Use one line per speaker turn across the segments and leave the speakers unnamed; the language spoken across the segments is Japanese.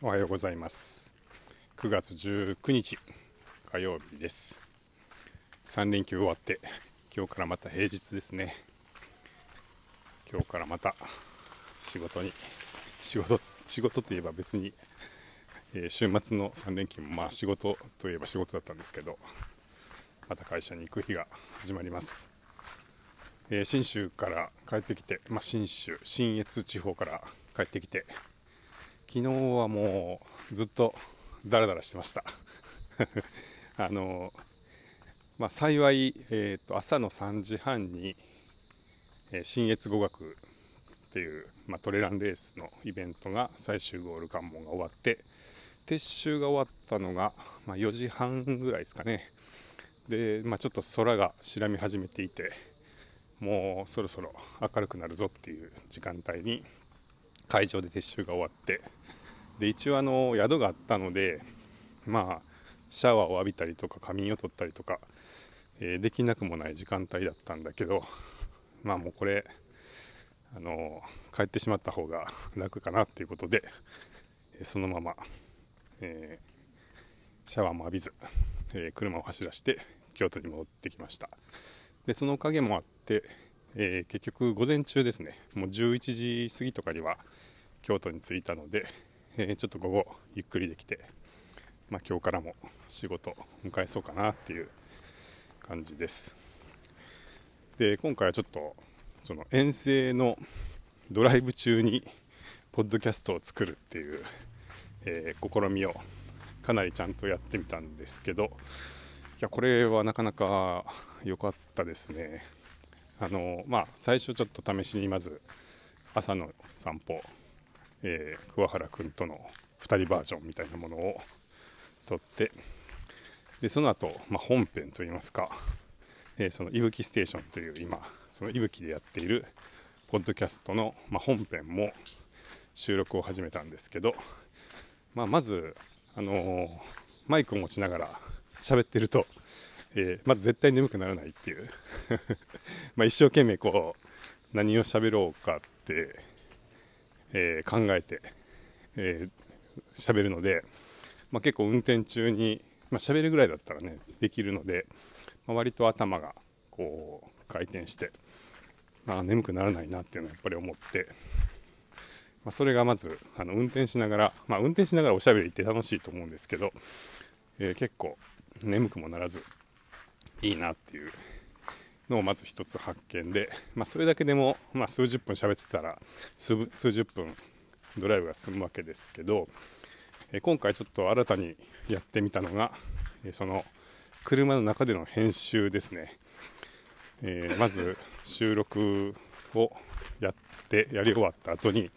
おはようございます。9月19日火曜日です。3連休終わって今日からまた平日ですね。今日からまた仕事に仕事仕事といえば別に、えー、週末の3連休もまあ仕事といえば仕事だったんですけどまた会社に行く日が始まります。えー、信州から帰ってきて、まあ、信州、信越地方から帰ってきて、昨日はもうずっとダラダラしてました。あのまあ、幸い、えーと、朝の3時半に、えー、越語学っていう、まあ、トレランレースのイベントが最終ゴール関門が終わって撤収が終わったのが、まあ、4時半ぐらいですかねで、まあ、ちょっと空が白み始めていてもうそろそろ明るくなるぞっていう時間帯に会場で撤収が終わってで一応あの宿があったのでまあシャワーを浴びたりとか仮眠を取ったりとか、えー、できなくもない時間帯だったんだけどまあもうこれあの帰ってしまった方が 楽かなっていうことで、そのまま、えー、シャワーも浴びず、え車を走らせて京都に戻ってきました。でそのおかげもあって、え結局午前中ですねもう11時過ぎとかには京都に着いたのでえ、ちょっと午後ゆっくりできて、まあ、今日からも仕事迎えそうかなっていう感じです。で今回はちょっとその遠征のドライブ中にポッドキャストを作るっていう、えー、試みをかなりちゃんとやってみたんですけどいやこれはなかなか良かったですね。あのまあ最初ちょっと試しにまず朝の散歩えー、桑原君との2人バージョンみたいなものを撮ってでその後、まあ、本編といいますか、えー、そのいぶきステーションという今そのいぶきでやっているポッドキャストの、まあ、本編も収録を始めたんですけど、まあ、まず、あのー、マイクを持ちながら喋ってると、えー、まず絶対眠くならないっていう。ま一生懸命こう何を喋ろうかってえー、考えて、えー、喋るので、まあ、結構運転中に、まあ、喋るぐらいだったらねできるので、まあ、割と頭がこう回転して、まあ、眠くならないなっていうのはやっぱり思って、まあ、それがまずあの運転しながら、まあ、運転しながらおしゃべりって楽しいと思うんですけど、えー、結構眠くもならずいいなっていうのをまず一つ発見で、まあ、それだけでも、まあ、数十分喋ってたら数十分ドライブが進むわけですけど、え今回ちょっと新たにやってみたのが、えその車の中での編集ですね、えー、まず収録をやってやり終わった後に、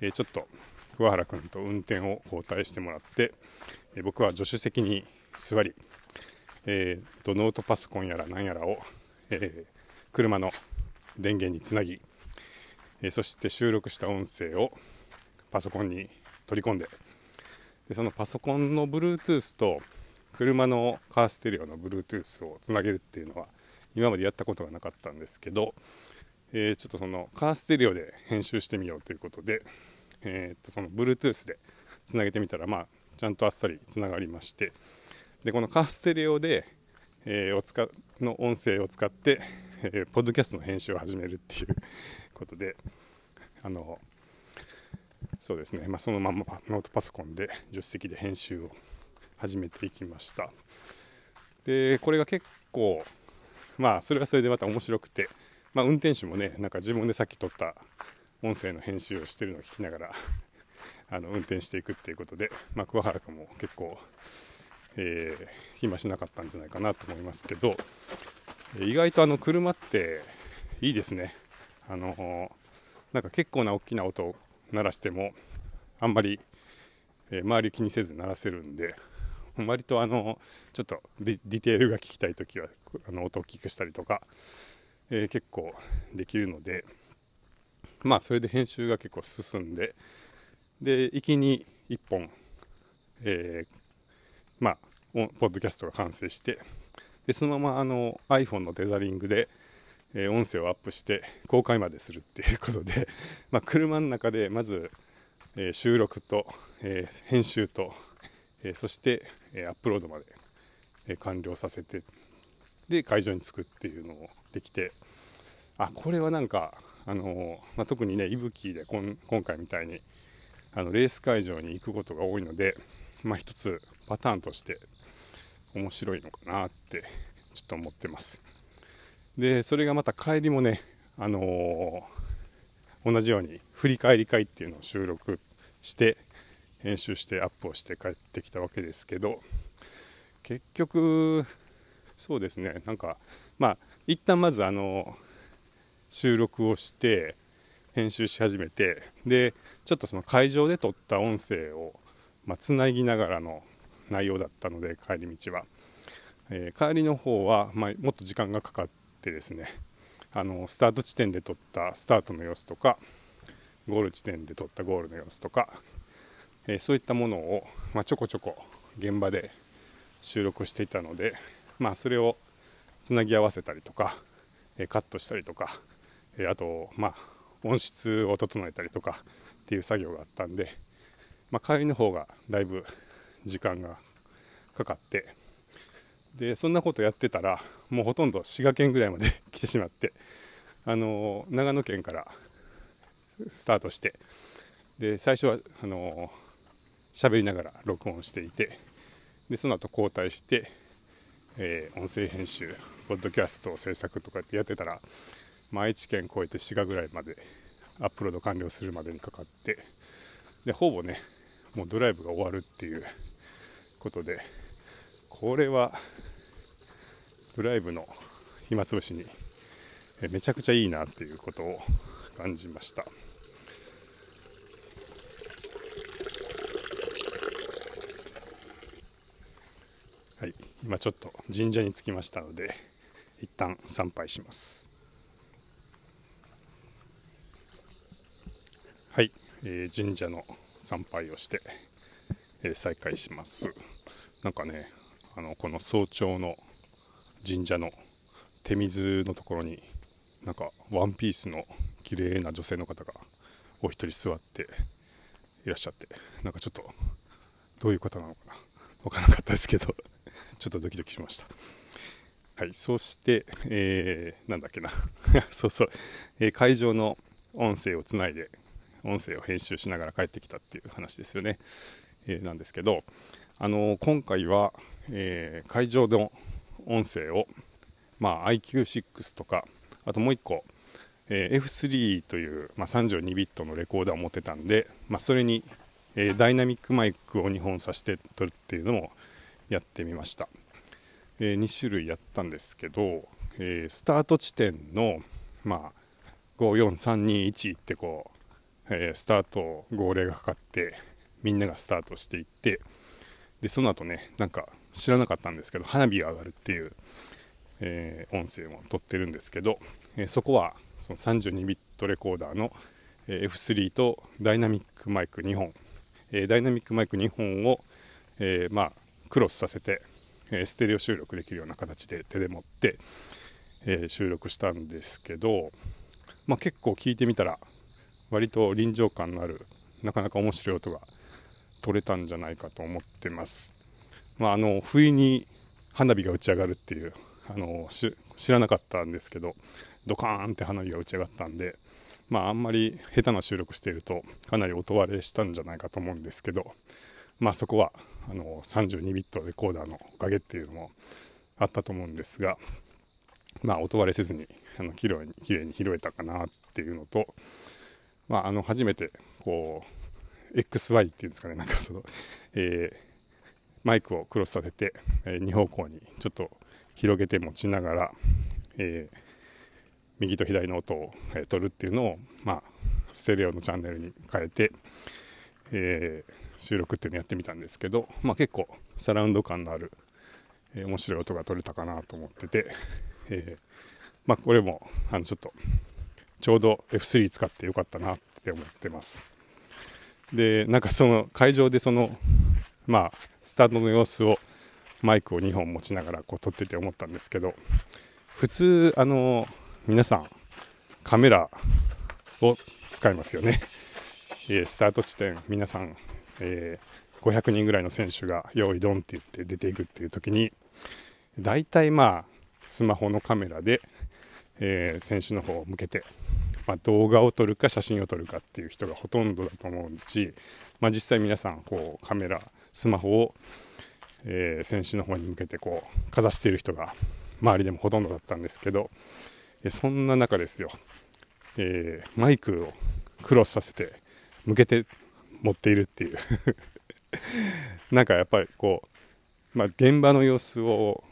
えちょっと桑原君と運転を交代してもらって、え僕は助手席に座り、えーとノートパソコンやら何やらをえ、車の電源につなぎ、え、そして収録した音声をパソコンに取り込んででそのパソコンの Bluetooth と車のカーステレオの Bluetooth をつなげるっていうのは今までやったことがなかったんですけど、えー、ちょっとそのカーステレオで編集してみようということで、え、っとその Bluetooth でつなげてみたら、まあ、ちゃんとあっさりつながりましてでこのカーステレオでえー、を使の音声を使って、えー、ポッドキャストの編集を始めるっていうことで、あの、そうですね、まあ、そのままノートパソコンで助手席で編集を始めていきました。で、これが結構、まあ、それはそれでまた面白くて、まあ、運転手もね、なんか自分でさっき撮った音声の編集をしてるのを聞きながらあの運転していくっていうことで、まあ、桑原君も結構、えー、暇しなかったんじゃないかなと思いますけど、意外とあの車っていいですね。あのなんか結構な大きな音を鳴らしても、あんまり、えー、周り気にせず鳴らせるんで、割とあのちょっとディテールが聞きたいときはあの音を大きくしたりとか、えー、結構できるので、まあそれで編集が結構進んで、で、一気に1本、えー、まあポッドキャストが完成してでそのままあの iPhone のテザリングで、えー、音声をアップして公開までするっていうことで、まあ、車の中でまず、えー、収録と、えー、編集と、えそして、えアップロードまで、え完了させてで会場に着くっていうのをできてあこれはなんかあのまあ、特にね、いぶきで今回みたいにあのレース会場に行くことが多いので、まあ、一つパターンとして面白いのかなってちょっと思ってます。で、それがまた帰りもね、あのー、同じように振り返り会っていうのを収録して編集してアップをして帰ってきたわけですけど結局そうですねなんかまあ一旦まずあの収録をして編集し始めてでちょっとその会場で撮った音声をまつなぎながらの内容だったので帰り道は、えー、帰りの方は、まあ、もっと時間がかかってですねあのスタート地点で撮ったスタートの様子とかゴール地点で撮ったゴールの様子とか、えー、そういったものを、まあ、ちょこちょこ現場で収録していたので、まあ、それをつなぎ合わせたりとか、えー、カットしたりとかえあと、まあ、音質を整えたりとかっていう作業があったんで、まあ、帰りの方がだいぶ時間がかかってでそんなことやってたらもうほとんど滋賀県ぐらいまで 来てしまってあの長野県からスタートしてで最初はあの喋りながら録音していてでその後交代して、えー、音声編集ポッドキャスト制作とかってやってたらまあ、愛知県越えて滋賀ぐらいまでアップロード完了するまでにかかってでほぼねもうドライブが終わるっていうことでこれはドライブの暇つぶしにめちゃくちゃいいなっていうことを感じました。はい今ちょっと神社に着きましたので一旦参拝します。はい、えー、神社の参拝をして、え、再開します。なんかねあのこの早朝の神社の手水のところになんかワンピースの綺麗な女性の方がお一人座っていらっしゃってなんかちょっとどういう方なのかな？分からなかったですけど ちょっとドキドキしました。はいそして、えー、なんだっけな。そうそう、えー、会場の音声をつないで音声を編集しながら帰ってきたっていう話ですよね、なんですけど、あの、今回は、えー、会場の音声を、まあ、IQ6 とかあともう1個、え F3 という、まあ、32ビットのレコーダーを持ってたんで、まあ、それに、えダイナミックマイクを2本挿して撮るっていうのもやってみました、え2種類やったんですけど、えスタート地点の、まあ、54321ってこうえー、スタート号令がかかってみんながスタートしていってでその後ねなんか知らなかったんですけど花火が上がるっていう、えー、音声も撮ってるんですけど、えー、そこはその32ビットレコーダーの、え F3 とダイナミックマイク2本、えダイナミックマイク2本を、えまあ、クロスさせて、えステレオ収録できるような形で手で持って、え収録したんですけど、まあ、結構聞いてみたら割と臨場感のあるなかなか面白い音が取れたんじゃないかと思ってます。まあ、あの不意に花火が打ち上がるっていうあの知らなかったんですけどドカーンって花火が打ち上がったんで、まあ、あんまり下手な収録しているとかなり音割れしたんじゃないかと思うんですけど、まあ、そこはあの32ビットレコーダーのおかげっていうのもあったと思うんですが、まあ、音割れせずにあの綺麗に綺麗に拾えたかなっていうのとまあ、あの初めてこう XY っていうんですかねなんかその、えー、マイクをクロスさせて、えー、2方向にちょっと広げて持ちながら、えー、右と左の音を、えー、取るっていうのを、まあ、ステレオのチャンネルに変えて、え、収録っていうのをやってみたんですけど、まあ、結構サラウンド感のある、えー、面白い音が取れたかなと思ってて、えまあ、これもあのちょっとちょうど F3 使ってよかったなって思ってます。で、なんかその会場でその、まあ、スタートの様子をマイクを2本持ちながらこう撮ってて思ったんですけど、普通、あの、皆さんカメラを使いますよね。え、スタート地点皆さん、えー、500人ぐらいの選手が用意ドンって言って出ていくっていう時に大体まあスマホのカメラで、えー、選手の方を向けて、まあ、動画を撮るか写真を撮るかっていう人がほとんどだと思うし、まあ、実際皆さんこうカメラスマホを、えー、選手の方に向けてこうかざしている人が周りでもほとんどだったんですけど、えそんな中ですよ、えー、マイクをクロスさせて向けて持っているっていう。なんかやっぱりこう、まあ、現場の様子を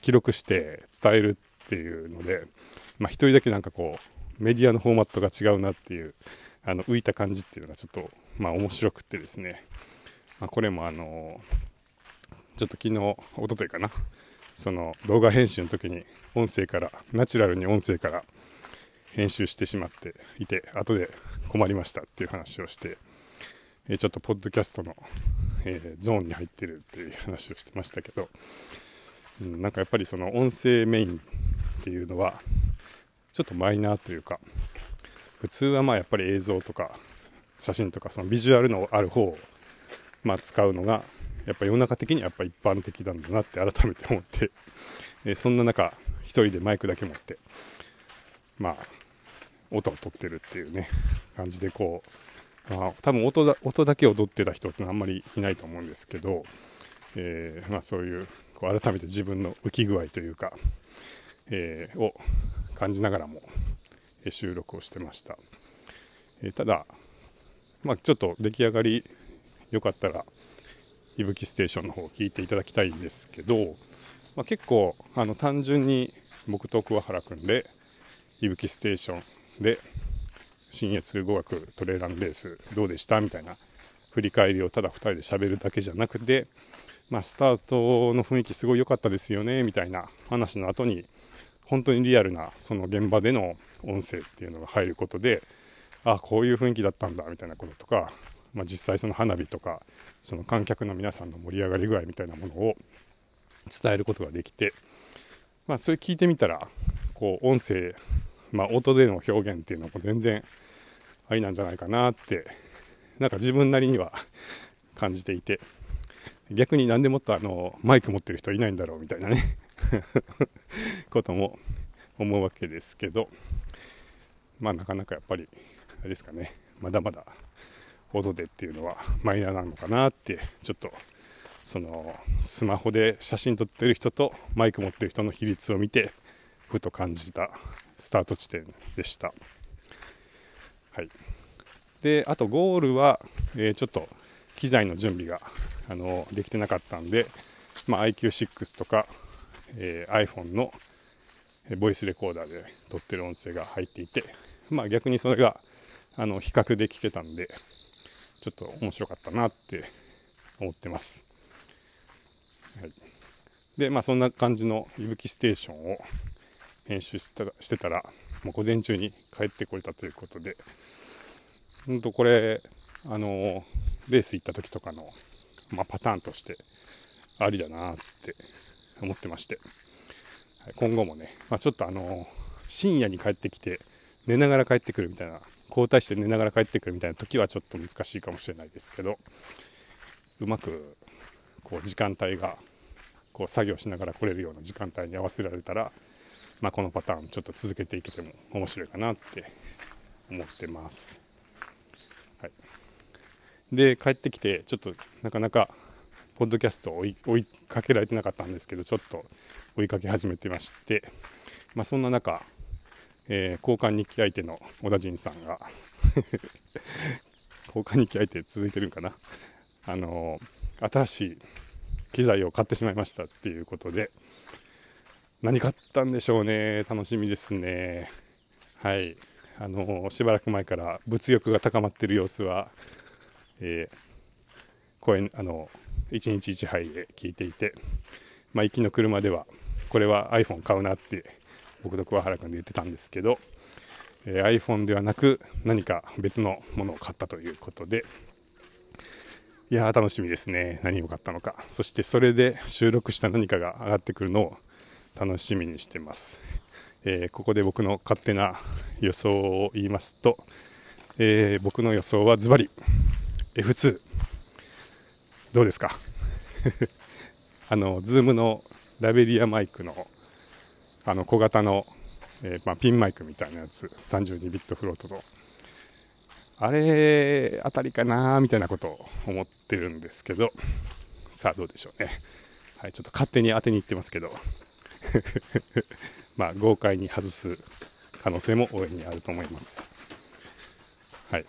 記録して伝えるっていうので、まあ、一人だけなんかこうメディアのフォーマットが違うなっていうあの浮いた感じっていうのがちょっとまあ面白くってですね、まあ、これもあのちょっと昨日一昨日かな。その動画編集の時に音声からナチュラルに音声から編集してしまっていて後で困りましたっていう話をして、えちょっとポッドキャストの、えゾーンに入ってるっていう話をしてましたけど、うん、なんかやっぱりその音声メインっていうのはちょっとマイナーというか普通はまあやっぱり映像とか写真とかそのビジュアルのある方をまあ使うのがやっぱ世の中的にはやっぱ一般的なんだなって改めて思って、えそんな中1人でマイクだけ持ってまあ音を取ってるっていうね感じでこう、まあ、多分音だ音だけを取ってた人ってのはあんまりいないと思うんですけど、え、まあ、そういうこう改めて自分の浮き具合というか、え、を感じながらも収録をしてました、え、ただ、まあ、ちょっと出来上がりよかったらいぶきステーションの方を聞いていただきたいんですけど、まあ、結構あの単純に僕と桑原君でいぶきステーションで新越語学トレーラーのレースどうでしたみたいな振り返りをただ2人で喋るだけじゃなくて、まあ、スタートの雰囲気すごい良かったですよねみたいな話の後に本当にリアルなその現場での音声っていうのが入ることであこういう雰囲気だったんだみたいなこととか、まあ、実際その花火とかその観客の皆さんの盛り上がり具合みたいなものを伝えることができて、まあ、それ聞いてみたらこう音声まあ、音での表現っていうのも全然ありなんじゃないかなってなんか自分なりには 感じていて逆に何でもっとあのマイク持ってる人いないんだろうみたいなね。ことも思うわけですけどまあなかなかやっぱりあれですかねまだまだ音でっていうのはマイナーなのかなってちょっとそのスマホで写真撮ってる人とマイク持ってる人の比率を見てふと感じたスタート地点でした。はい、であとゴールは、えー、ちょっと機材の準備があのできてなかったんで、まあ、IQ6 とか、えー、iPhone のボイスレコーダーで撮ってる音声が入っていて、まあ、逆にそれがあの比較で聞けたんでちょっと面白かったなって思ってます。はい、でまあそんな感じのいぶきステーションを編集してたら、もう午前中に帰ってこれたということで、本当これ、あの、レース行った時とかの、まあ、パターンとしてありだなって思ってまして、今後もね、まあ、ちょっとあの、深夜に帰ってきて、寝ながら帰ってくるみたいな、交代して寝ながら帰ってくるみたいな時はちょっと難しいかもしれないですけど、うまく、こう、時間帯が、こう、作業しながら来れるような時間帯に合わせられたら、まあ、このパターンちょっと続けていけても面白いかなって思ってます。はい、で帰ってきてちょっとなかなかポッドキャストを追いかけられてなかったんですけどちょっと追いかけ始めてまして、まあ、そんな中、えー、交換日記相手の小田陣さんが 交換日記相手続いてるんかなあのー、新しい機材を買ってしまいましたっていうことで、何買ったんでしょうね。楽しみですね。はい。あのしばらく前から物欲が高まってる様子は、えー、声、あの、1日1杯で聞いていて、まあ、行きの車では、これは iPhone 買うなって、僕と桑原君で言ってたんですけど、えー、iPhone ではなく何か別のものを買ったということで、いやー楽しみですね。何を買ったのか。そしてそれで収録した何かが上がってくるのを楽しみにしてます。えー、ここで僕の勝手な予想を言いますと、えー、僕の予想はズバリ F2 どうですか？あの、ズームのラベリアマイクのあの小型の、えー、まあ、ピンマイクみたいなやつ32ビットフロートと。あれあたりかなみたいなことを思ってるんですけど。さあどうでしょうね。はいちょっと勝手に当てにいってますけど。まあ豪快に外す可能性も大いにあると思います。はい。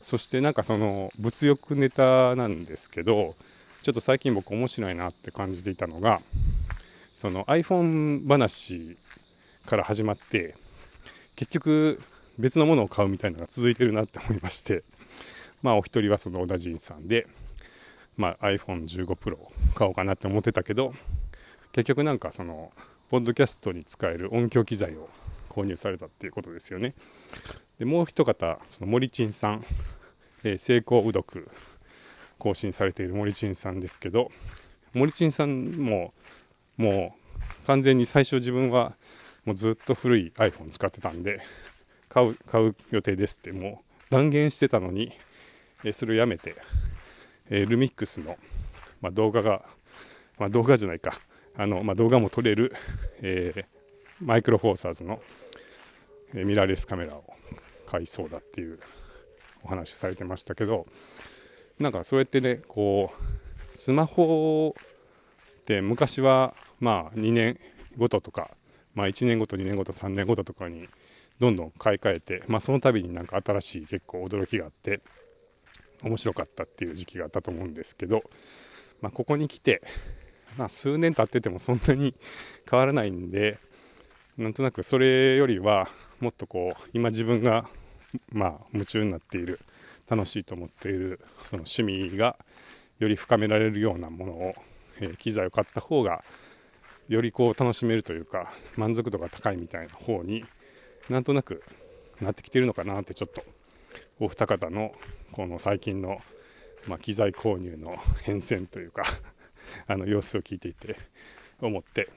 そしてなんかその物欲ネタなんですけどちょっと最近僕面白いなって感じていたのがその iPhone 話から始まって結局別のものを買うみたいなのが続いてるなって思いましてまあお一人はその小田陣さんで、まあ、iPhone15 Pro 買おうかなって思ってたけど結局なんかそのポッドキャストに使える音響機材を購入されたっていうことですよね。でもう一方その森珍さん、えー、成功うどく更新されている森珍さんですけど森珍さんももう完全に最初自分はもうずっと古い iPhone 使ってたんで買う買う予定ですってもう断言してたのに、えそれをやめて、えルミックスの、まあ、動画が、まあ、動画じゃないか。あの、まあ、動画も撮れる、えー、マイクロフォーサーズの、ミラーレスカメラを買いそうだっていうお話されてましたけどなんかそうやってねこうスマホって昔はまあ2年ごととか、まあ、1年ごと2年ごと3年ごととかにどんどん買い替えて、まあ、その度になんか新しい結構驚きがあって面白かったっていう時期があったと思うんですけど、まあ、ここに来て、まあ、数年経っててもそんなに変わらないんでなんとなくそれよりはもっとこう今自分がまあ夢中になっている楽しいと思っているその趣味がより深められるようなものを、えー、機材を買った方がよりこう楽しめるというか満足度が高いみたいな方になんとなくなってきてるのかなってちょっとお二方のこの最近の、まあ、機材購入の変遷というか あの様子を聞いていて思って、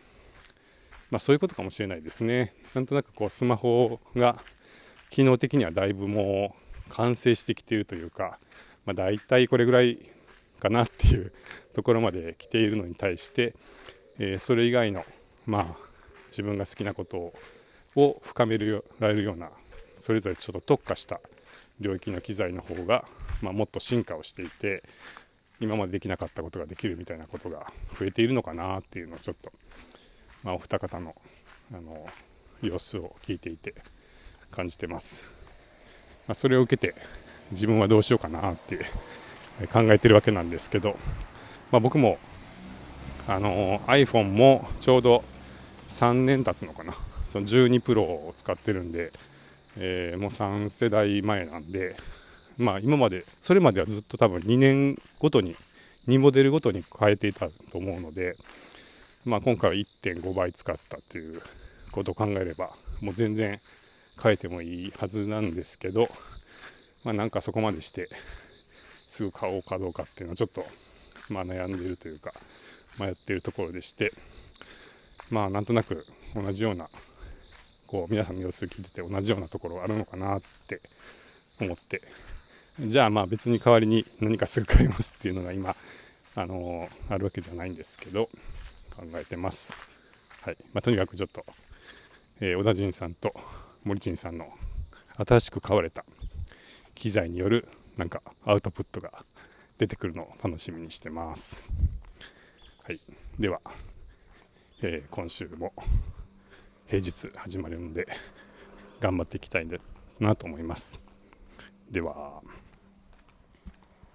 まあ、そういうことかもしれないですね。なんとなくこうスマホが機能的にはだいぶもう完成してきているというか、まあ、大体これぐらいかなっていう ところまで来ているのに対して、えー、それ以外のまあ自分が好きなことを深められるようなそれぞれちょっと特化した領域の機材の方が、まあ、もっと進化をしていて今までできなかったことができるみたいなことが増えているのかなっていうのをちょっと、まあ、お二方のあの様子を聞いていて感じてます、まあ、それを受けて自分はどうしようかなって考えてるわけなんですけど、まあ、僕もあの iPhone もちょうど3年経つのかな。その12プロを使ってるんで、えー、もう3世代前なんで、まあ、今までそれまではずっと多分2年ごとに2モデルごとに変えていたと思うので、まあ、今回は1.5倍使ったということを考えればもう全然変えてもいいはずなんですけど、まあ、なんかそこまでしてすぐ買おうかどうかっていうのはちょっと、まあ、悩んでいるというか迷っているところでしてまあなんとなく同じようなこう皆さんの様子を聞いてて同じようなところがあるのかなって思ってじゃあまあ別に代わりに何かすぐ買いますっていうのが今あのー、あるわけじゃないんですけど考えてます。はいまあ、とにかくちょっと、えー、小田陣さんと森珍さんの新しく買われた機材によるなんかアウトプットが出てくるのを楽しみにしてます。はい、では、えー、今週も平日始まるんで頑張っていきたいなと思います。では。